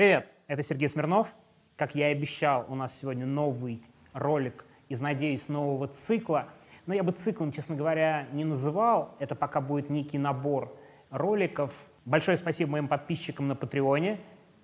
Привет, это Сергей Смирнов. Как я и обещал, у нас сегодня новый ролик из, надеюсь, нового цикла. Но я бы циклом, честно говоря, не называл. Это пока будет некий набор роликов. Большое спасибо моим подписчикам на Патреоне.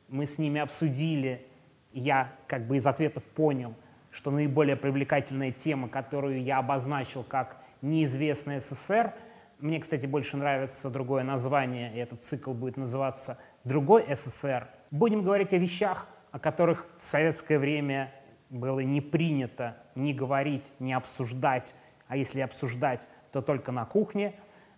Мы с ними обсудили, я как бы из ответов понял, что наиболее привлекательная тема, которую я обозначил как «Неизвестный СССР», мне, кстати, больше нравится другое название, и этот цикл будет называться «Другой СССР». Будем говорить о вещах, о которых в советское время было не принято ни говорить, ни обсуждать, а если обсуждать, то только на кухне.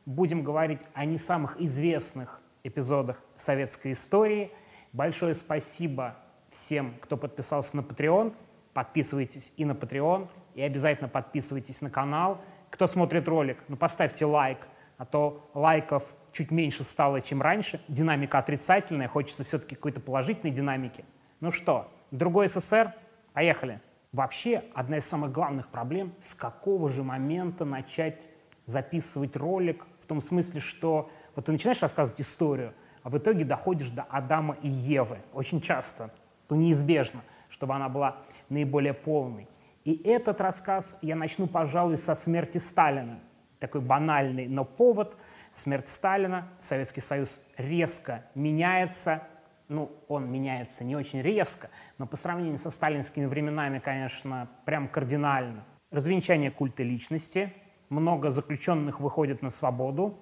Будем говорить о не самых известных эпизодах советской истории. Большое спасибо всем, кто подписался на Patreon. Подписывайтесь и на Patreon, и обязательно подписывайтесь на канал. Кто смотрит ролик, ну поставьте лайк, а то лайков чуть меньше стало, чем раньше. Динамика отрицательная, хочется все-таки какой-то положительной динамики. Ну что, другой СССР? Поехали. Вообще, одна из самых главных проблем, с какого же момента начать записывать ролик, в том смысле, что вот ты начинаешь рассказывать историю, а в итоге доходишь до Адама и Евы. Очень часто, то неизбежно, чтобы она была наиболее полной. И этот рассказ я начну, пожалуй, со смерти Сталина. Такой банальный, но повод. Смерть Сталина, Советский Союз резко меняется, ну, он меняется не очень резко, но по сравнению со сталинскими временами, конечно, прям кардинально. Развенчание культа личности, много заключенных выходит на свободу,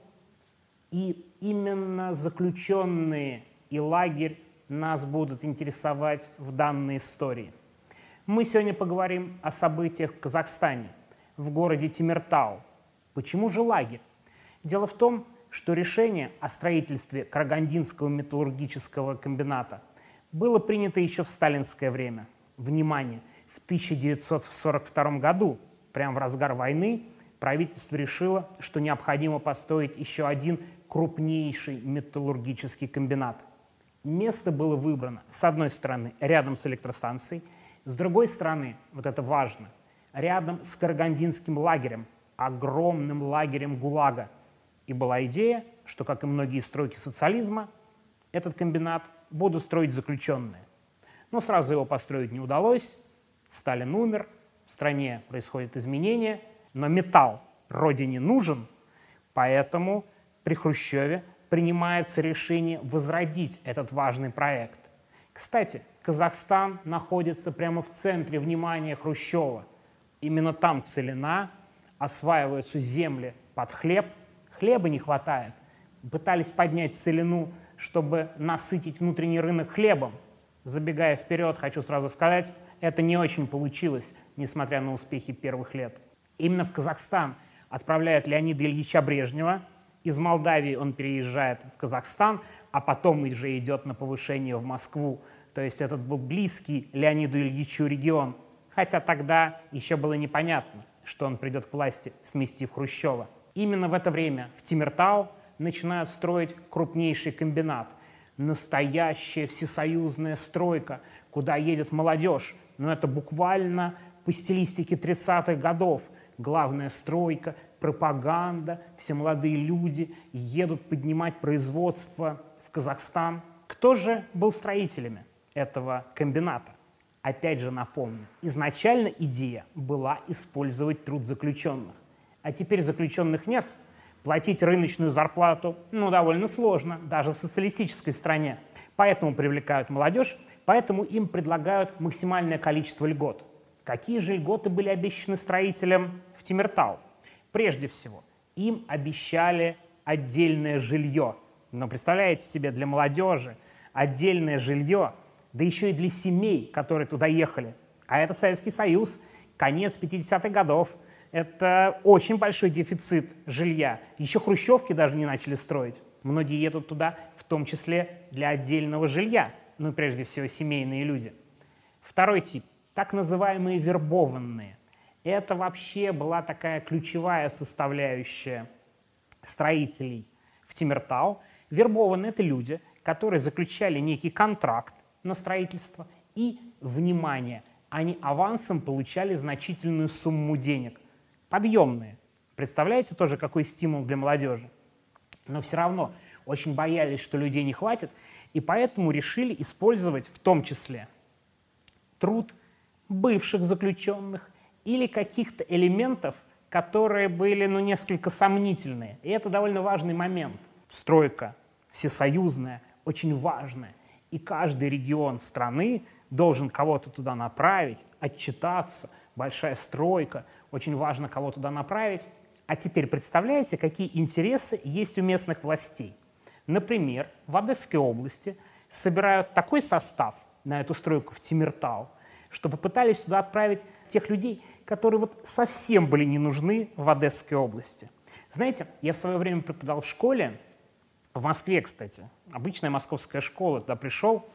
и именно заключенные и лагерь нас будут интересовать в данной истории. Мы сегодня поговорим о событиях в Казахстане, в городе Тимиртау. Почему же лагерь? Дело в том, что решение о строительстве Карагандинского металлургического комбината было принято еще в сталинское время. Внимание, в 1942 году, прямо в разгар войны, правительство решило, что необходимо построить еще один крупнейший металлургический комбинат. Место было выбрано, с одной стороны, рядом с электростанцией, с другой стороны, вот это важно, рядом с Карагандинским лагерем, огромным лагерем ГУЛАГа, и была идея, что, как и многие стройки социализма, этот комбинат будут строить заключенные. Но сразу его построить не удалось. Сталин умер, в стране происходят изменения, но металл родине нужен, поэтому при Хрущеве принимается решение возродить этот важный проект. Кстати, Казахстан находится прямо в центре внимания Хрущева. Именно там целина, осваиваются земли под хлеб – Хлеба не хватает. Пытались поднять целину, чтобы насытить внутренний рынок хлебом. Забегая вперед, хочу сразу сказать, это не очень получилось, несмотря на успехи первых лет. Именно в Казахстан отправляют Леонида Ильича Брежнева. Из Молдавии он переезжает в Казахстан, а потом уже идет на повышение в Москву. То есть этот был близкий Леониду Ильичу регион. Хотя тогда еще было непонятно, что он придет к власти, сместив Хрущева. Именно в это время в Тимиртау начинают строить крупнейший комбинат. Настоящая всесоюзная стройка, куда едет молодежь. Но это буквально по стилистике 30-х годов. Главная стройка, пропаганда, все молодые люди едут поднимать производство в Казахстан. Кто же был строителями этого комбината? Опять же напомню, изначально идея была использовать труд заключенных а теперь заключенных нет, платить рыночную зарплату ну, довольно сложно, даже в социалистической стране. Поэтому привлекают молодежь, поэтому им предлагают максимальное количество льгот. Какие же льготы были обещаны строителям в Тимиртау? Прежде всего, им обещали отдельное жилье. Но представляете себе, для молодежи отдельное жилье, да еще и для семей, которые туда ехали. А это Советский Союз, конец 50-х годов, это очень большой дефицит жилья. Еще хрущевки даже не начали строить. Многие едут туда, в том числе для отдельного жилья, ну, прежде всего, семейные люди. Второй тип – так называемые вербованные. Это вообще была такая ключевая составляющая строителей в Тимиртау. Вербованные – это люди, которые заключали некий контракт на строительство и, внимание, они авансом получали значительную сумму денег подъемные. Представляете тоже, какой стимул для молодежи? Но все равно очень боялись, что людей не хватит, и поэтому решили использовать в том числе труд бывших заключенных или каких-то элементов, которые были ну, несколько сомнительные. И это довольно важный момент. Стройка всесоюзная, очень важная. И каждый регион страны должен кого-то туда направить, отчитаться. Большая стройка, очень важно кого туда направить. А теперь представляете, какие интересы есть у местных властей? Например, в Одесской области собирают такой состав на эту стройку в Тимиртау, что попытались туда отправить тех людей, которые вот совсем были не нужны в Одесской области. Знаете, я в свое время преподавал в школе, в Москве, кстати, обычная московская школа, туда пришел,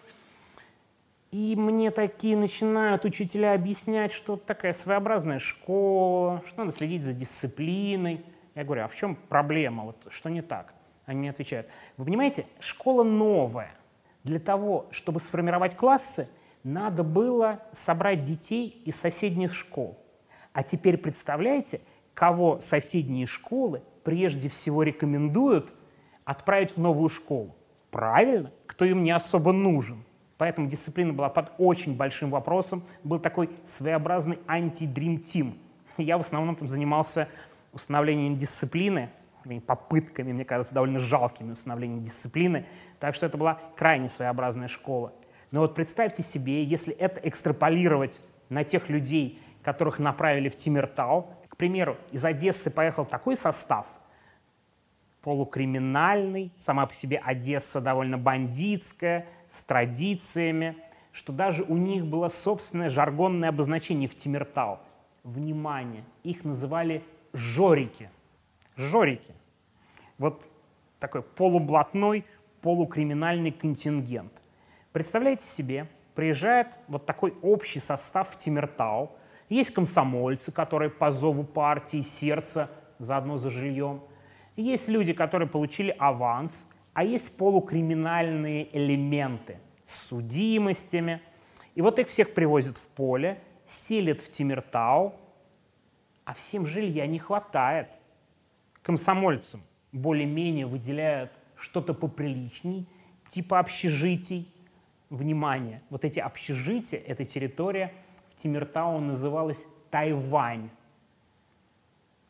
и мне такие начинают учителя объяснять, что такая своеобразная школа, что надо следить за дисциплиной. Я говорю, а в чем проблема, вот что не так? Они мне отвечают, вы понимаете, школа новая. Для того, чтобы сформировать классы, надо было собрать детей из соседних школ. А теперь представляете, кого соседние школы прежде всего рекомендуют отправить в новую школу? Правильно, кто им не особо нужен. Поэтому дисциплина была под очень большим вопросом. Был такой своеобразный анти-дрим тим. Я в основном там занимался установлением дисциплины, попытками, мне кажется, довольно жалкими установлением дисциплины. Так что это была крайне своеобразная школа. Но вот представьте себе, если это экстраполировать на тех людей, которых направили в Тимиртау. К примеру, из Одессы поехал такой состав, полукриминальный, сама по себе Одесса довольно бандитская, с традициями, что даже у них было собственное жаргонное обозначение в Тимиртау. Внимание, их называли жорики. Жорики. Вот такой полублатной, полукриминальный контингент. Представляете себе, приезжает вот такой общий состав в Тимиртау, есть комсомольцы, которые по зову партии, сердца, заодно за жильем. Есть люди, которые получили аванс, а есть полукриминальные элементы с судимостями. И вот их всех привозят в поле, селят в Тимиртау, а всем жилья не хватает. Комсомольцам более-менее выделяют что-то поприличней, типа общежитий. Внимание, вот эти общежития, эта территория – Тимиртау называлась Тайвань.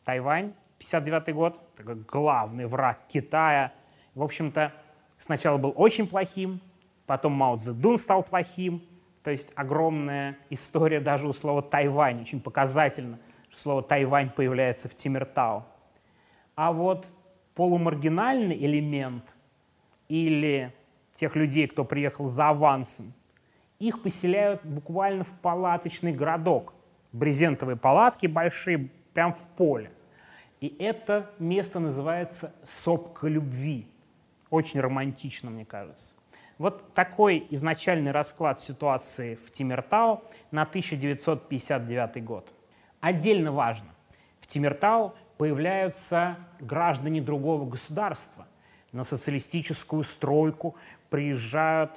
Тайвань, 59 год, главный враг Китая. В общем-то, сначала был очень плохим, потом Мао Цзэдун стал плохим. То есть огромная история даже у слова Тайвань. Очень показательно, что слово Тайвань появляется в Тимиртау. А вот полумаргинальный элемент или тех людей, кто приехал за авансом, их поселяют буквально в палаточный городок. Брезентовые палатки большие, прям в поле. И это место называется «Сопка любви». Очень романтично, мне кажется. Вот такой изначальный расклад ситуации в Тимиртау на 1959 год. Отдельно важно, в Тимиртау появляются граждане другого государства. На социалистическую стройку приезжают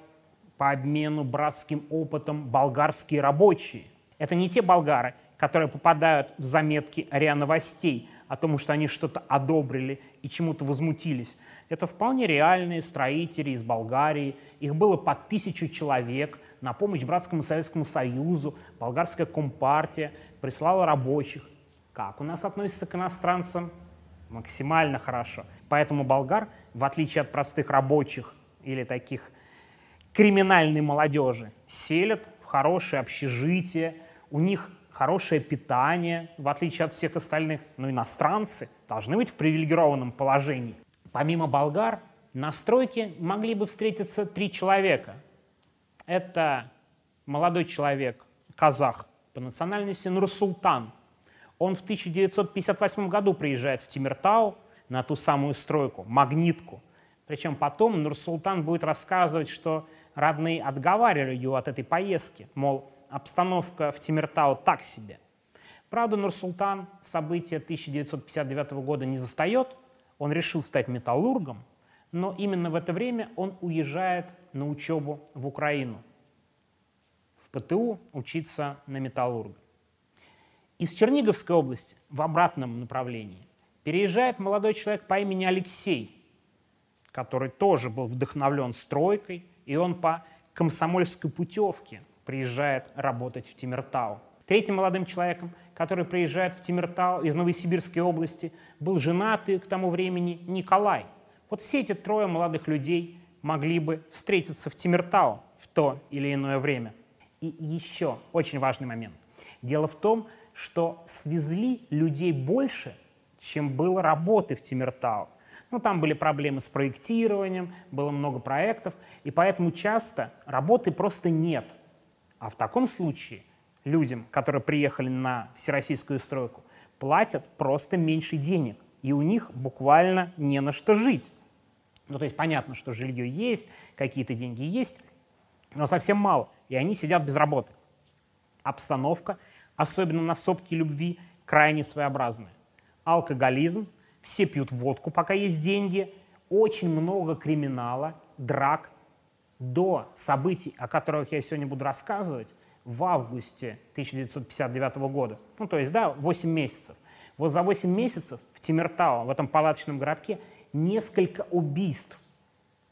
по обмену братским опытом болгарские рабочие. Это не те болгары, которые попадают в заметки РИА Новостей о том, что они что-то одобрили и чему-то возмутились. Это вполне реальные строители из Болгарии. Их было по тысячу человек. На помощь Братскому Советскому Союзу болгарская компартия прислала рабочих. Как у нас относятся к иностранцам? Максимально хорошо. Поэтому болгар, в отличие от простых рабочих или таких криминальной молодежи селят в хорошее общежитие, у них хорошее питание, в отличие от всех остальных, но иностранцы должны быть в привилегированном положении. Помимо болгар, на стройке могли бы встретиться три человека. Это молодой человек, казах по национальности Нурсултан. Он в 1958 году приезжает в Тимиртау на ту самую стройку, магнитку. Причем потом Нурсултан будет рассказывать, что родные отговаривали его от этой поездки, мол, обстановка в Тимиртау так себе. Правда, Нурсултан события 1959 года не застает, он решил стать металлургом, но именно в это время он уезжает на учебу в Украину, в ПТУ учиться на металлурга. Из Черниговской области в обратном направлении переезжает молодой человек по имени Алексей. который тоже был вдохновлен стройкой, и он по комсомольской путевке приезжает работать в Тимиртау. Третьим молодым человеком, который приезжает в Тимиртау из Новосибирской области, был женатый к тому времени Николай. Вот все эти трое молодых людей могли бы встретиться в Тимиртау в то или иное время. И еще очень важный момент. Дело в том, что свезли людей больше, чем было работы в Тимиртау. Ну, там были проблемы с проектированием, было много проектов, и поэтому часто работы просто нет. А в таком случае людям, которые приехали на всероссийскую стройку, платят просто меньше денег, и у них буквально не на что жить. Ну, то есть понятно, что жилье есть, какие-то деньги есть, но совсем мало, и они сидят без работы. Обстановка, особенно на сопке любви, крайне своеобразная. Алкоголизм, все пьют водку, пока есть деньги, очень много криминала, драк. До событий, о которых я сегодня буду рассказывать, в августе 1959 года, ну то есть, да, 8 месяцев, вот за 8 месяцев в Тимиртау, в этом палаточном городке, несколько убийств.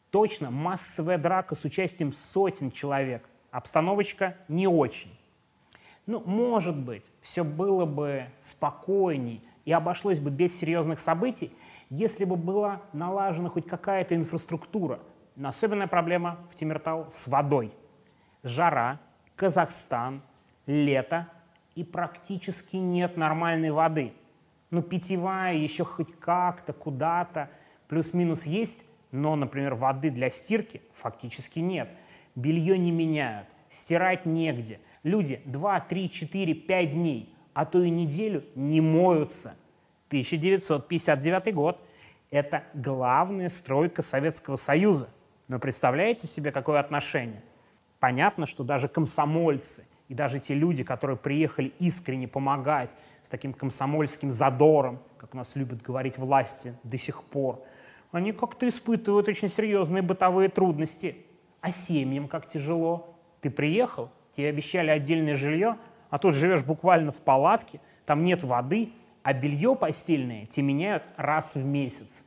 Точно массовая драка с участием сотен человек. Обстановочка не очень. Ну, может быть, все было бы спокойней и обошлось бы без серьезных событий, если бы была налажена хоть какая-то инфраструктура. Но особенная проблема в Тимиртау с водой. Жара, Казахстан, лето и практически нет нормальной воды. Ну, питьевая еще хоть как-то, куда-то, плюс-минус есть, но, например, воды для стирки фактически нет. Белье не меняют, стирать негде. Люди 2, 3, 4, 5 дней, а то и неделю не моются. 1959 год – это главная стройка Советского Союза. Но представляете себе, какое отношение? Понятно, что даже комсомольцы и даже те люди, которые приехали искренне помогать с таким комсомольским задором, как у нас любят говорить власти до сих пор – они как-то испытывают очень серьезные бытовые трудности. А семьям как тяжело. Ты приехал, тебе обещали отдельное жилье, а тут живешь буквально в палатке, там нет воды, а белье постельное тебе меняют раз в месяц.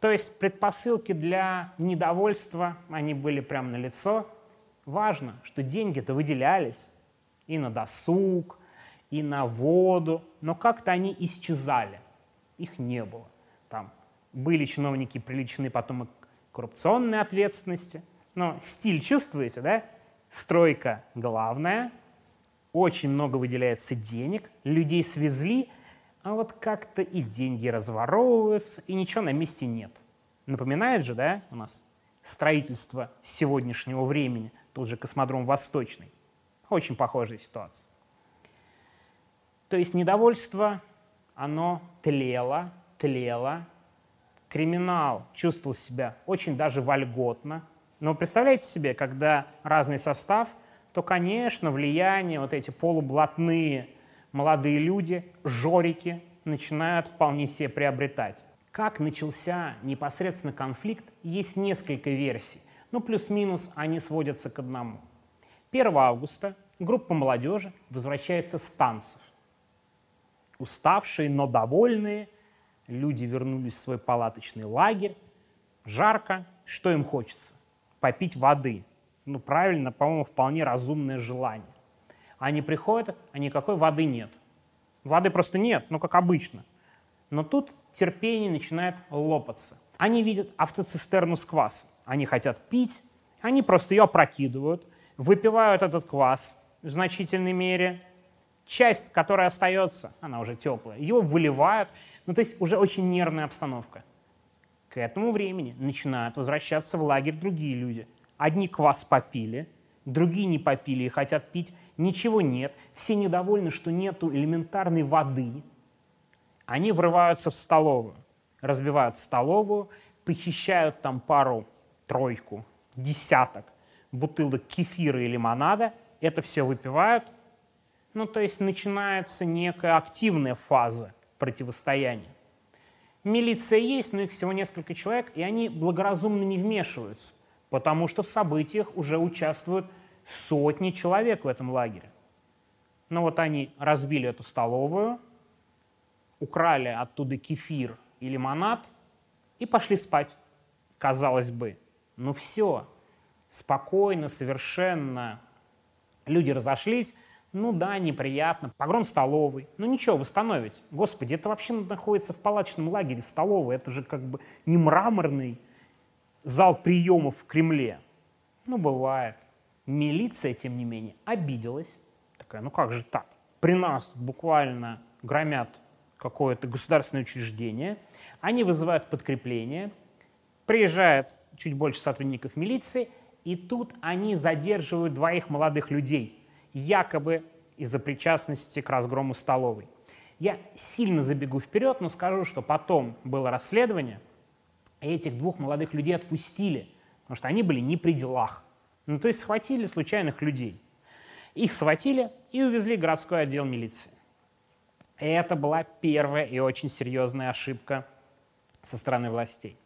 То есть предпосылки для недовольства, они были прямо на лицо. Важно, что деньги-то выделялись и на досуг, и на воду, но как-то они исчезали. Их не было. Там были чиновники приличные потом и к коррупционной ответственности. Но стиль чувствуете, да? Стройка главная, очень много выделяется денег, людей свезли, а вот как-то и деньги разворовываются, и ничего на месте нет. Напоминает же, да, у нас строительство сегодняшнего времени, тот же космодром Восточный. Очень похожая ситуация. То есть недовольство, оно тлело, тлело, криминал чувствовал себя очень даже вольготно. Но представляете себе, когда разный состав, то, конечно, влияние вот эти полублатные молодые люди, жорики, начинают вполне себе приобретать. Как начался непосредственно конфликт, есть несколько версий. Ну, плюс-минус они сводятся к одному. 1 августа группа молодежи возвращается с танцев. Уставшие, но довольные – люди вернулись в свой палаточный лагерь, жарко, что им хочется? Попить воды. Ну, правильно, по-моему, вполне разумное желание. Они приходят, а никакой воды нет. Воды просто нет, ну, как обычно. Но тут терпение начинает лопаться. Они видят автоцистерну с квасом. Они хотят пить, они просто ее опрокидывают, выпивают этот квас в значительной мере. Часть, которая остается, она уже теплая, ее выливают, ну, то есть уже очень нервная обстановка. К этому времени начинают возвращаться в лагерь другие люди. Одни квас попили, другие не попили и хотят пить. Ничего нет. Все недовольны, что нету элементарной воды. Они врываются в столовую, разбивают столовую, похищают там пару, тройку, десяток бутылок кефира и лимонада. Это все выпивают. Ну, то есть начинается некая активная фаза противостояния. Милиция есть, но их всего несколько человек, и они благоразумно не вмешиваются, потому что в событиях уже участвуют сотни человек в этом лагере. Но вот они разбили эту столовую, украли оттуда кефир и лимонад, и пошли спать. Казалось бы, ну все, спокойно, совершенно. Люди разошлись, ну да, неприятно, погром столовой. Ну ничего, восстановить. Господи, это вообще находится в палаточном лагере, столовая. Это же как бы не мраморный зал приемов в Кремле. Ну, бывает. Милиция, тем не менее, обиделась. Такая, ну как же так? При нас буквально громят какое-то государственное учреждение, они вызывают подкрепление, приезжает чуть больше сотрудников милиции, и тут они задерживают двоих молодых людей, якобы из-за причастности к разгрому столовой. Я сильно забегу вперед, но скажу, что потом было расследование, и этих двух молодых людей отпустили, потому что они были не при делах. Ну, то есть схватили случайных людей. Их схватили и увезли в городской отдел милиции. И это была первая и очень серьезная ошибка со стороны властей.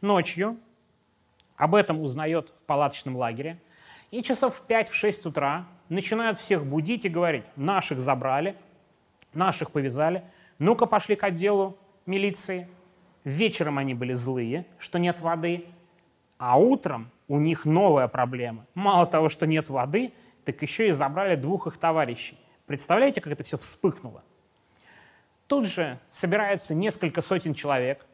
Ночью об этом узнает в палаточном лагере, и часов в 5-6 утра начинают всех будить и говорить, наших забрали, наших повязали, ну-ка пошли к отделу милиции. Вечером они были злые, что нет воды, а утром у них новая проблема. Мало того, что нет воды, так еще и забрали двух их товарищей. Представляете, как это все вспыхнуло? Тут же собираются несколько сотен человек,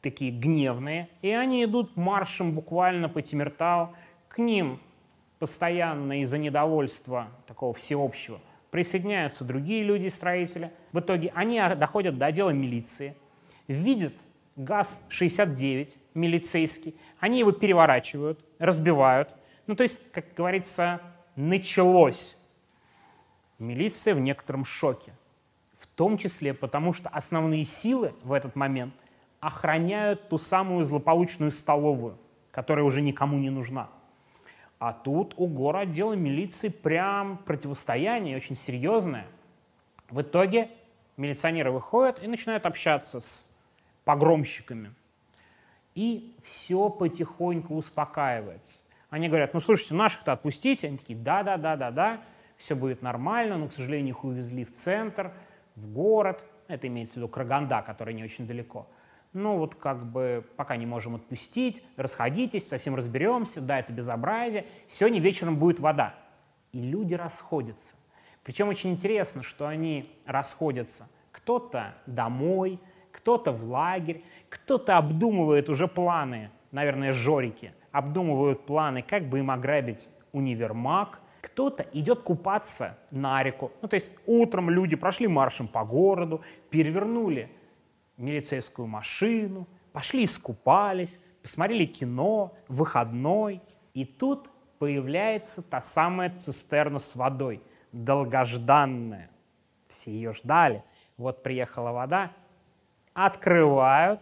такие гневные, и они идут маршем буквально по Тимиртау. К ним постоянно из-за недовольства такого всеобщего присоединяются другие люди-строители. В итоге они доходят до отдела милиции, видят ГАЗ-69 милицейский, они его переворачивают, разбивают. Ну, то есть, как говорится, началось. Милиция в некотором шоке. В том числе потому, что основные силы в этот момент охраняют ту самую злополучную столовую, которая уже никому не нужна. А тут у гора отдела милиции прям противостояние очень серьезное. В итоге милиционеры выходят и начинают общаться с погромщиками. И все потихоньку успокаивается. Они говорят, ну слушайте, наших-то отпустите. Они такие, да-да-да-да-да, все будет нормально, но, к сожалению, их увезли в центр, в город. Это имеется в виду Краганда, который не очень далеко. Ну вот как бы пока не можем отпустить, расходитесь, совсем разберемся, да, это безобразие. Сегодня вечером будет вода. И люди расходятся. Причем очень интересно, что они расходятся. Кто-то домой, кто-то в лагерь, кто-то обдумывает уже планы, наверное, жорики, обдумывают планы, как бы им ограбить универмаг, кто-то идет купаться на реку. Ну, то есть утром люди прошли маршем по городу, перевернули милицейскую машину, пошли искупались, посмотрели кино, выходной. И тут появляется та самая цистерна с водой, долгожданная. Все ее ждали. Вот приехала вода, открывают,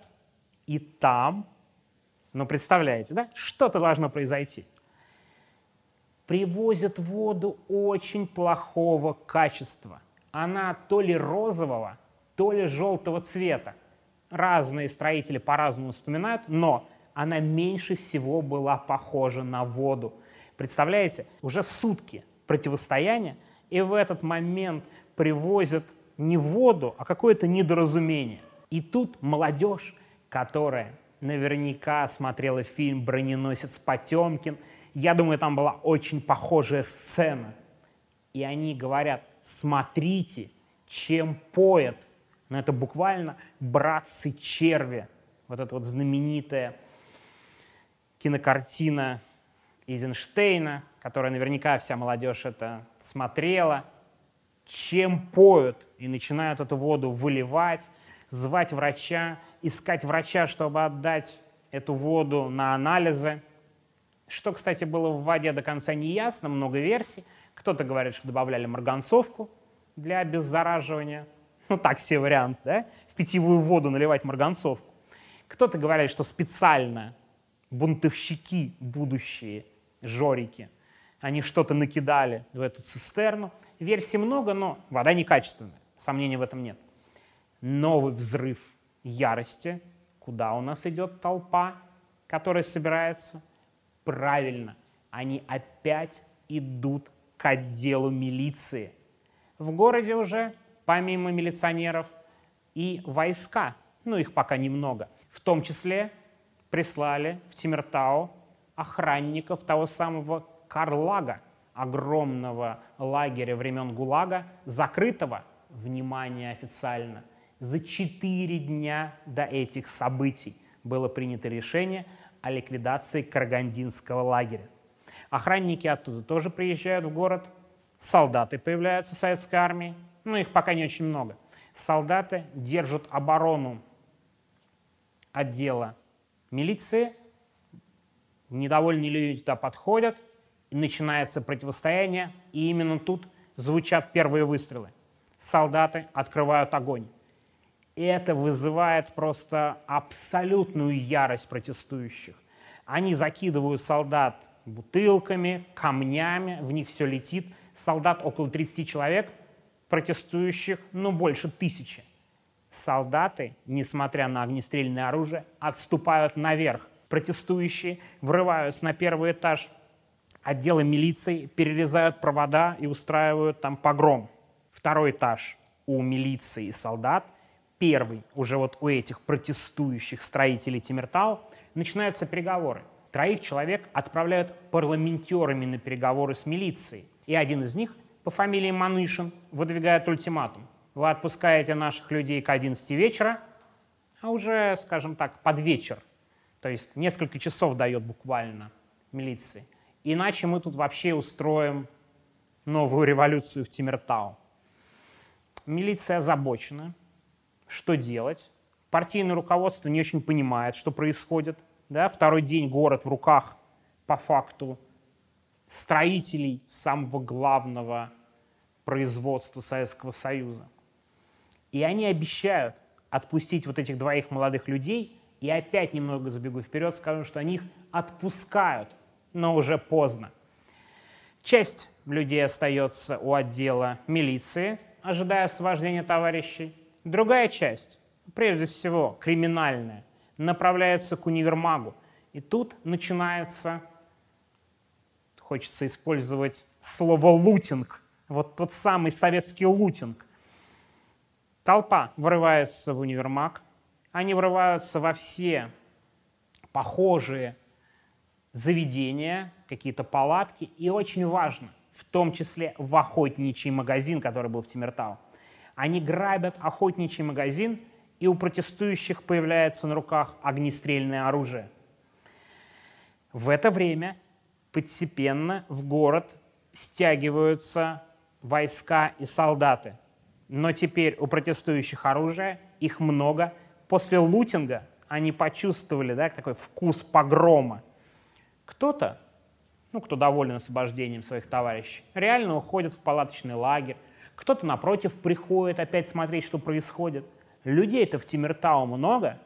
и там, ну представляете, да, что-то должно произойти. Привозят воду очень плохого качества. Она то ли розового, то ли желтого цвета. Разные строители по-разному вспоминают, но она меньше всего была похожа на воду. Представляете, уже сутки противостояния, и в этот момент привозят не воду, а какое-то недоразумение. И тут молодежь, которая наверняка смотрела фильм «Броненосец Потемкин», я думаю, там была очень похожая сцена. И они говорят, смотрите, чем поет. Но это буквально «Братцы черви». Вот эта вот знаменитая кинокартина Эйзенштейна, которая наверняка вся молодежь это смотрела. Чем поют и начинают эту воду выливать, звать врача, искать врача, чтобы отдать эту воду на анализы. Что, кстати, было в воде до конца не ясно, много версий. Кто-то говорит, что добавляли марганцовку для обеззараживания. Ну так, все варианты, да? В питьевую воду наливать марганцовку. Кто-то говорит, что специально бунтовщики будущие, жорики, они что-то накидали в эту цистерну. Версий много, но вода некачественная, сомнений в этом нет новый взрыв ярости. Куда у нас идет толпа, которая собирается? Правильно, они опять идут к отделу милиции. В городе уже, помимо милиционеров, и войска, ну их пока немного. В том числе прислали в Тимиртау охранников того самого Карлага, огромного лагеря времен ГУЛАГа, закрытого, внимание официально, за четыре дня до этих событий было принято решение о ликвидации Карагандинского лагеря. Охранники оттуда тоже приезжают в город, солдаты появляются советской армии, но их пока не очень много. Солдаты держат оборону отдела милиции, недовольные люди туда подходят, и начинается противостояние, и именно тут звучат первые выстрелы. Солдаты открывают огонь. И это вызывает просто абсолютную ярость протестующих. Они закидывают солдат бутылками, камнями, в них все летит. Солдат около 30 человек, протестующих, ну, больше тысячи. Солдаты, несмотря на огнестрельное оружие, отступают наверх. Протестующие врываются на первый этаж отдела милиции, перерезают провода и устраивают там погром. Второй этаж у милиции и солдат. Первый уже вот у этих протестующих строителей Тимиртау начинаются переговоры. Троих человек отправляют парламентерами на переговоры с милицией. И один из них по фамилии Манышин выдвигает ультиматум. Вы отпускаете наших людей к 11 вечера, а уже, скажем так, под вечер, то есть несколько часов дает буквально милиции. Иначе мы тут вообще устроим новую революцию в Тимиртау. Милиция озабочена. Что делать? Партийное руководство не очень понимает, что происходит. Да? Второй день город в руках, по факту, строителей самого главного производства Советского Союза. И они обещают отпустить вот этих двоих молодых людей, и опять немного забегу вперед, скажу, что они их отпускают, но уже поздно. Часть людей остается у отдела милиции, ожидая освобождения товарищей. Другая часть, прежде всего криминальная, направляется к универмагу. И тут начинается хочется использовать слово «лутинг», вот тот самый советский лутинг. Толпа врывается в универмаг, они врываются во все похожие заведения, какие-то палатки, и очень важно, в том числе в охотничий магазин, который был в Тимиртау. Они грабят охотничий магазин, и у протестующих появляется на руках огнестрельное оружие. В это время постепенно в город стягиваются войска и солдаты. Но теперь у протестующих оружие, их много. После лутинга они почувствовали да, такой вкус погрома. Кто-то, ну, кто доволен освобождением своих товарищей, реально уходит в палаточный лагерь. Кто-то, напротив, приходит опять смотреть, что происходит. Людей-то в Тимиртау много.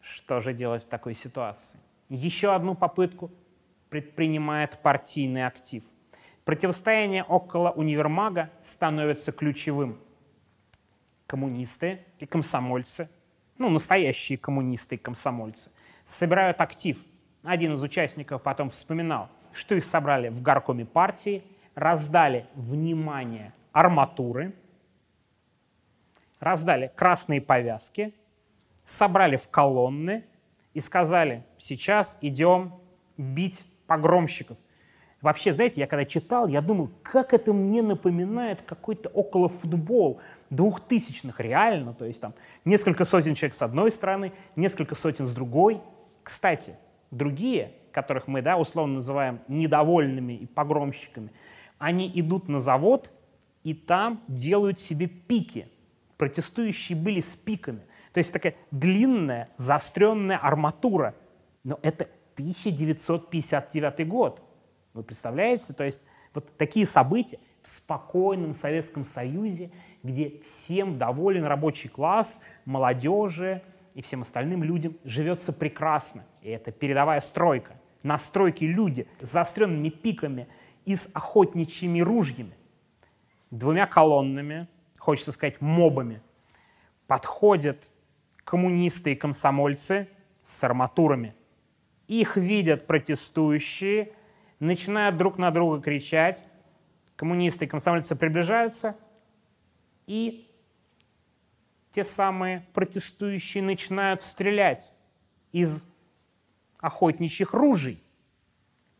Что же делать в такой ситуации? Еще одну попытку предпринимает партийный актив. Противостояние около универмага становится ключевым. Коммунисты и комсомольцы, ну, настоящие коммунисты и комсомольцы, собирают актив. Один из участников потом вспоминал, что их собрали в горкоме партии, раздали, внимание, арматуры, раздали красные повязки, собрали в колонны и сказали, сейчас идем бить погромщиков. Вообще, знаете, я когда читал, я думал, как это мне напоминает какой-то около футбол двухтысячных, реально, то есть там несколько сотен человек с одной стороны, несколько сотен с другой. Кстати, другие, которых мы, да, условно называем недовольными и погромщиками, они идут на завод и там делают себе пики. Протестующие были с пиками. То есть такая длинная, заостренная арматура. Но это 1959 год. Вы представляете? То есть вот такие события в спокойном Советском Союзе, где всем доволен рабочий класс, молодежи и всем остальным людям живется прекрасно. И это передовая стройка. На стройке люди с заостренными пиками и с охотничьими ружьями, двумя колоннами, хочется сказать, мобами, подходят коммунисты и комсомольцы с арматурами – их видят протестующие, начинают друг на друга кричать, коммунисты и комсомольцы приближаются, и те самые протестующие начинают стрелять из охотничьих ружей.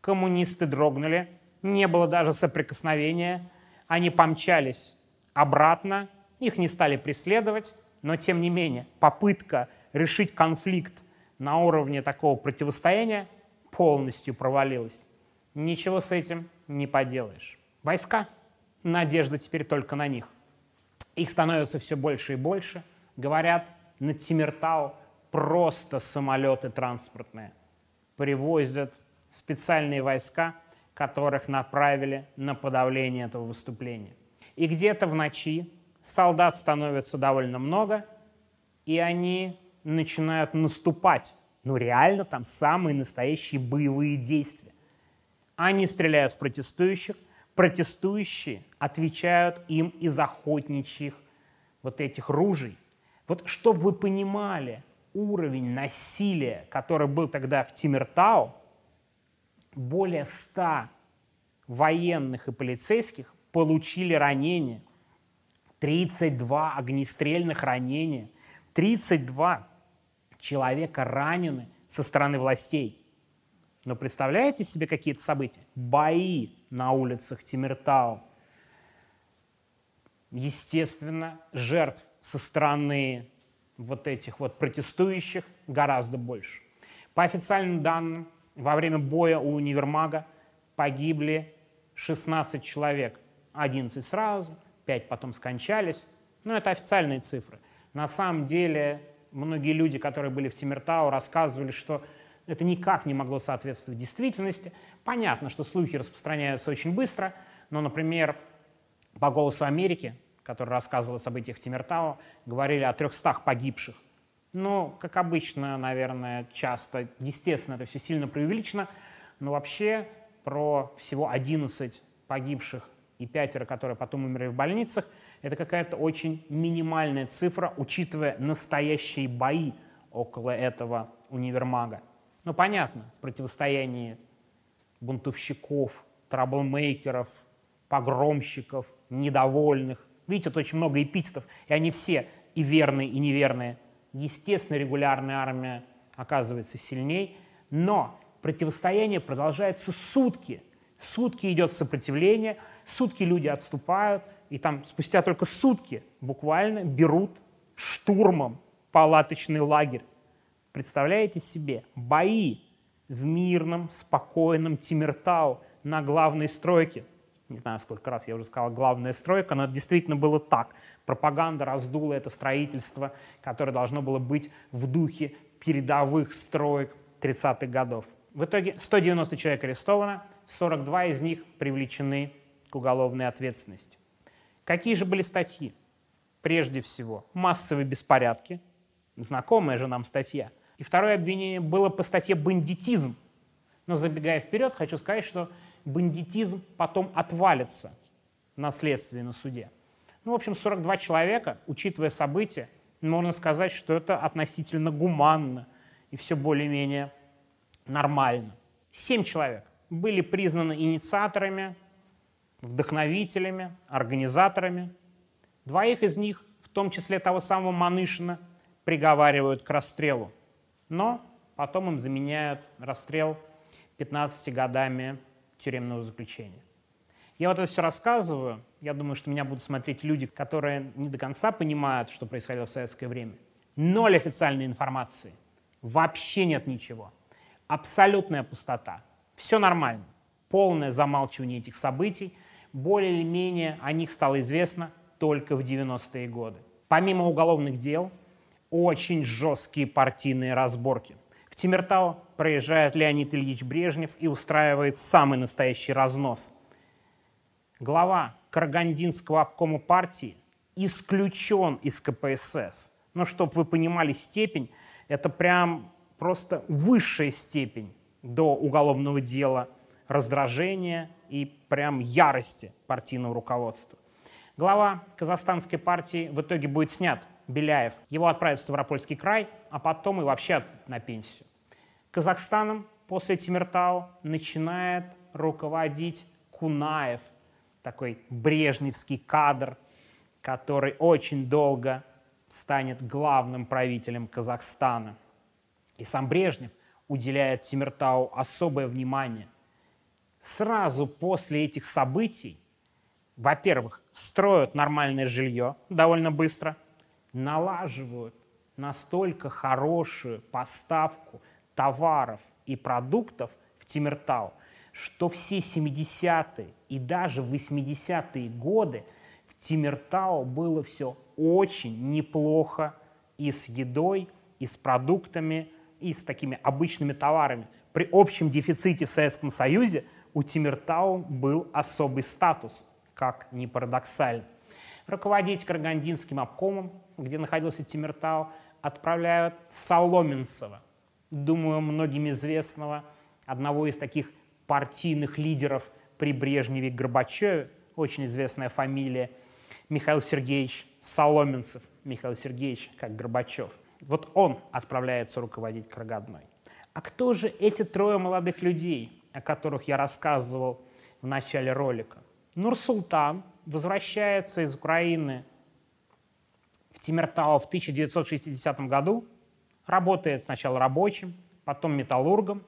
Коммунисты дрогнули, не было даже соприкосновения, они помчались обратно, их не стали преследовать, но тем не менее попытка решить конфликт на уровне такого противостояния полностью провалилась. Ничего с этим не поделаешь. Войска, надежда теперь только на них. Их становится все больше и больше. Говорят, на Тимиртау просто самолеты транспортные. Привозят специальные войска, которых направили на подавление этого выступления. И где-то в ночи солдат становится довольно много, и они начинают наступать. Ну реально там самые настоящие боевые действия. Они стреляют в протестующих, протестующие отвечают им из охотничьих вот этих ружей. Вот чтобы вы понимали уровень насилия, который был тогда в Тимиртау, более ста военных и полицейских получили ранения. 32 огнестрельных ранения. 32 человека ранены со стороны властей. Но представляете себе какие-то события? Бои на улицах Тимиртау. Естественно, жертв со стороны вот этих вот протестующих гораздо больше. По официальным данным, во время боя у универмага погибли 16 человек. 11 сразу, 5 потом скончались. Но ну, это официальные цифры. На самом деле, многие люди, которые были в Тимиртау, рассказывали, что это никак не могло соответствовать действительности. Понятно, что слухи распространяются очень быстро, но, например, по «Голосу Америки», который рассказывал о событиях в Тимиртау, говорили о 300 погибших. Ну, как обычно, наверное, часто, естественно, это все сильно преувеличено, но вообще про всего 11 погибших и пятеро, которые потом умерли в больницах, это какая-то очень минимальная цифра, учитывая настоящие бои около этого универмага. Ну, понятно, в противостоянии бунтовщиков, траблмейкеров, погромщиков, недовольных. Видите, тут очень много эпитетов, и они все и верные, и неверные. Естественно, регулярная армия оказывается сильней, но противостояние продолжается сутки. Сутки идет сопротивление, сутки люди отступают, и там спустя только сутки буквально берут штурмом палаточный лагерь. Представляете себе, бои в мирном, спокойном Тимиртау на главной стройке. Не знаю, сколько раз я уже сказал главная стройка, но это действительно было так. Пропаганда раздула это строительство, которое должно было быть в духе передовых строек 30-х годов. В итоге 190 человек арестовано, 42 из них привлечены к уголовной ответственности. Какие же были статьи? Прежде всего, массовые беспорядки, знакомая же нам статья. И второе обвинение было по статье «бандитизм». Но забегая вперед, хочу сказать, что бандитизм потом отвалится на следствии на суде. Ну, в общем, 42 человека, учитывая события, можно сказать, что это относительно гуманно и все более-менее нормально. Семь человек были признаны инициаторами, вдохновителями, организаторами. Двоих из них, в том числе того самого Манышина, приговаривают к расстрелу. Но потом им заменяют расстрел 15 годами тюремного заключения. Я вот это все рассказываю, я думаю, что меня будут смотреть люди, которые не до конца понимают, что происходило в советское время. Ноль официальной информации. Вообще нет ничего абсолютная пустота. Все нормально. Полное замалчивание этих событий. Более или менее о них стало известно только в 90-е годы. Помимо уголовных дел, очень жесткие партийные разборки. В Тимиртау проезжает Леонид Ильич Брежнев и устраивает самый настоящий разнос. Глава Карагандинского обкома партии исключен из КПСС. Но чтобы вы понимали степень, это прям просто высшая степень до уголовного дела раздражения и прям ярости партийного руководства. Глава казахстанской партии в итоге будет снят, Беляев. Его отправят в Ставропольский край, а потом и вообще на пенсию. Казахстаном после Тимиртау начинает руководить Кунаев, такой брежневский кадр, который очень долго станет главным правителем Казахстана – и сам Брежнев уделяет Тимиртау особое внимание. Сразу после этих событий, во-первых, строят нормальное жилье довольно быстро, налаживают настолько хорошую поставку товаров и продуктов в Тимиртау, что все 70-е и даже 80-е годы в Тимиртау было все очень неплохо и с едой, и с продуктами, и с такими обычными товарами. При общем дефиците в Советском Союзе у Тимиртау был особый статус, как ни парадоксально. Руководить Карагандинским обкомом, где находился Тимиртау, отправляют Соломенцева, думаю, многим известного, одного из таких партийных лидеров при Брежневе Горбачеве, очень известная фамилия, Михаил Сергеевич Соломенцев, Михаил Сергеевич, как Горбачев. Вот он отправляется руководить Карагодной. А кто же эти трое молодых людей, о которых я рассказывал в начале ролика? Нурсултан возвращается из Украины Тимиртау в 1960 году, работает сначала рабочим, потом металлургом,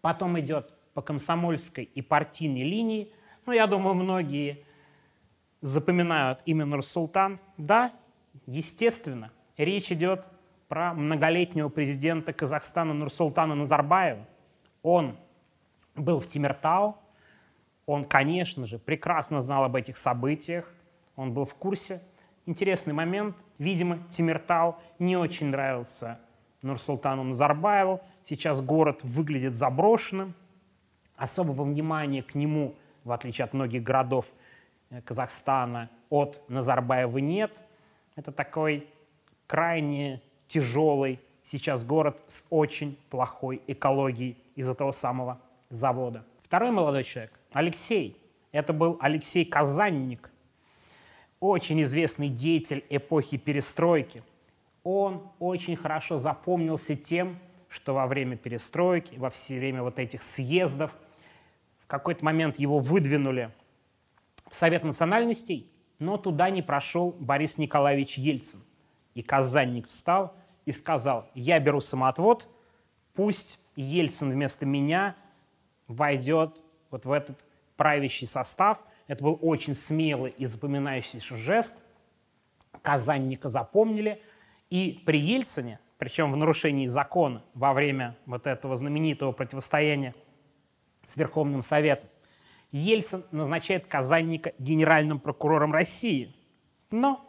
потом идет по комсомольской и партийной линии. Ну, я думаю, многие запоминают имя Нурсултан. Да, естественно, речь идет про многолетнего президента Казахстана Нурсултана Назарбаева. Он был в Тимиртау, он, конечно же, прекрасно знал об этих событиях, он был в курсе. Интересный момент. Видимо, Тимиртау не очень нравился Нурсултану Назарбаеву. Сейчас город выглядит заброшенным. Особого внимания к нему, в отличие от многих городов э, Казахстана, от Назарбаева нет. Это такой крайне тяжелый сейчас город с очень плохой экологией из-за того самого завода. Второй молодой человек, Алексей. Это был Алексей Казанник, очень известный деятель эпохи перестройки. Он очень хорошо запомнился тем, что во время перестройки, во все время вот этих съездов, в какой-то момент его выдвинули в Совет национальностей, но туда не прошел Борис Николаевич Ельцин. И Казанник встал и сказал, я беру самоотвод, пусть Ельцин вместо меня войдет вот в этот правящий состав – это был очень смелый и запоминающийся жест. Казанника запомнили. И при Ельцине, причем в нарушении закона во время вот этого знаменитого противостояния с Верховным Советом, Ельцин назначает Казанника генеральным прокурором России. Но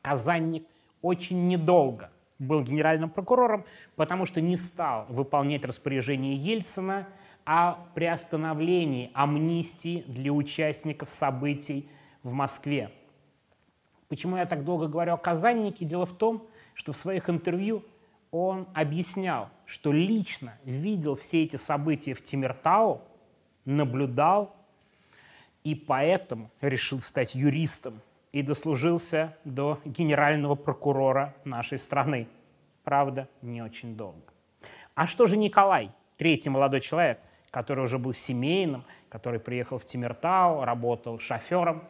Казанник очень недолго был генеральным прокурором, потому что не стал выполнять распоряжение Ельцина – о приостановлении амнистии для участников событий в Москве. Почему я так долго говорю о Казаннике? Дело в том, что в своих интервью он объяснял, что лично видел все эти события в Тимиртау, наблюдал и поэтому решил стать юристом и дослужился до генерального прокурора нашей страны. Правда, не очень долго. А что же Николай, третий молодой человек, который уже был семейным, который приехал в Тимиртау, работал шофером,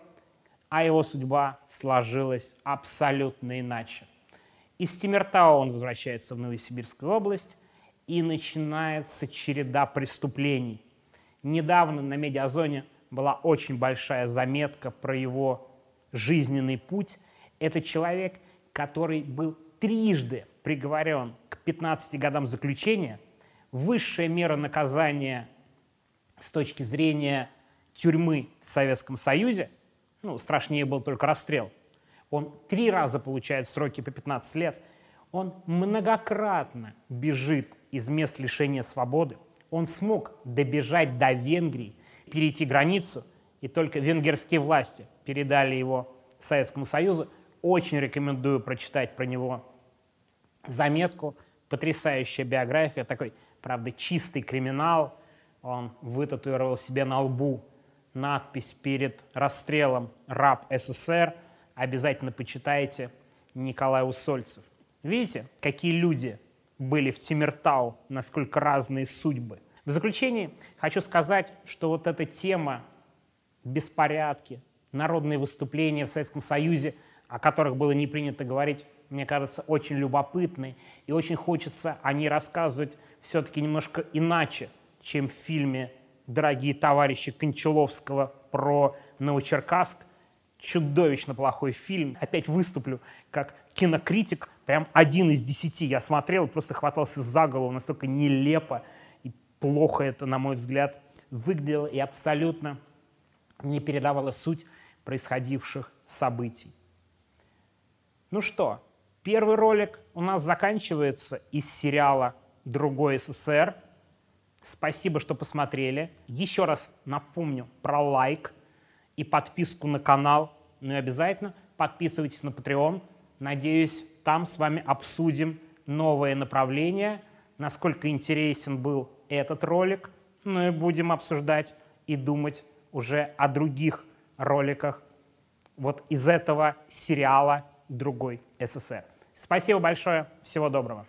а его судьба сложилась абсолютно иначе. Из Тимиртау он возвращается в Новосибирскую область, и начинается череда преступлений. Недавно на медиазоне была очень большая заметка про его жизненный путь. Это человек, который был трижды приговорен к 15 годам заключения. Высшая мера наказания с точки зрения тюрьмы в Советском Союзе, ну, страшнее был только расстрел, он три раза получает сроки по 15 лет, он многократно бежит из мест лишения свободы, он смог добежать до Венгрии, перейти границу, и только венгерские власти передали его Советскому Союзу. Очень рекомендую прочитать про него заметку, потрясающая биография, такой, правда, чистый криминал – он вытатуировал себе на лбу надпись перед расстрелом «Раб СССР». Обязательно почитайте Николай Усольцев. Видите, какие люди были в Тимиртау, насколько разные судьбы. В заключение хочу сказать, что вот эта тема беспорядки, народные выступления в Советском Союзе, о которых было не принято говорить, мне кажется, очень любопытны, и очень хочется о ней рассказывать все-таки немножко иначе, чем в фильме «Дорогие товарищи» Кончаловского про Новочеркасск. Чудовищно плохой фильм. Опять выступлю как кинокритик, прям один из десяти. Я смотрел, просто хватался за голову, настолько нелепо и плохо это, на мой взгляд, выглядело и абсолютно не передавало суть происходивших событий. Ну что, первый ролик у нас заканчивается из сериала «Другой СССР». Спасибо, что посмотрели. Еще раз напомню про лайк и подписку на канал. Ну и обязательно подписывайтесь на Patreon. Надеюсь, там с вами обсудим новые направления, насколько интересен был этот ролик. Ну и будем обсуждать и думать уже о других роликах вот из этого сериала «Другой СССР». Спасибо большое, всего доброго.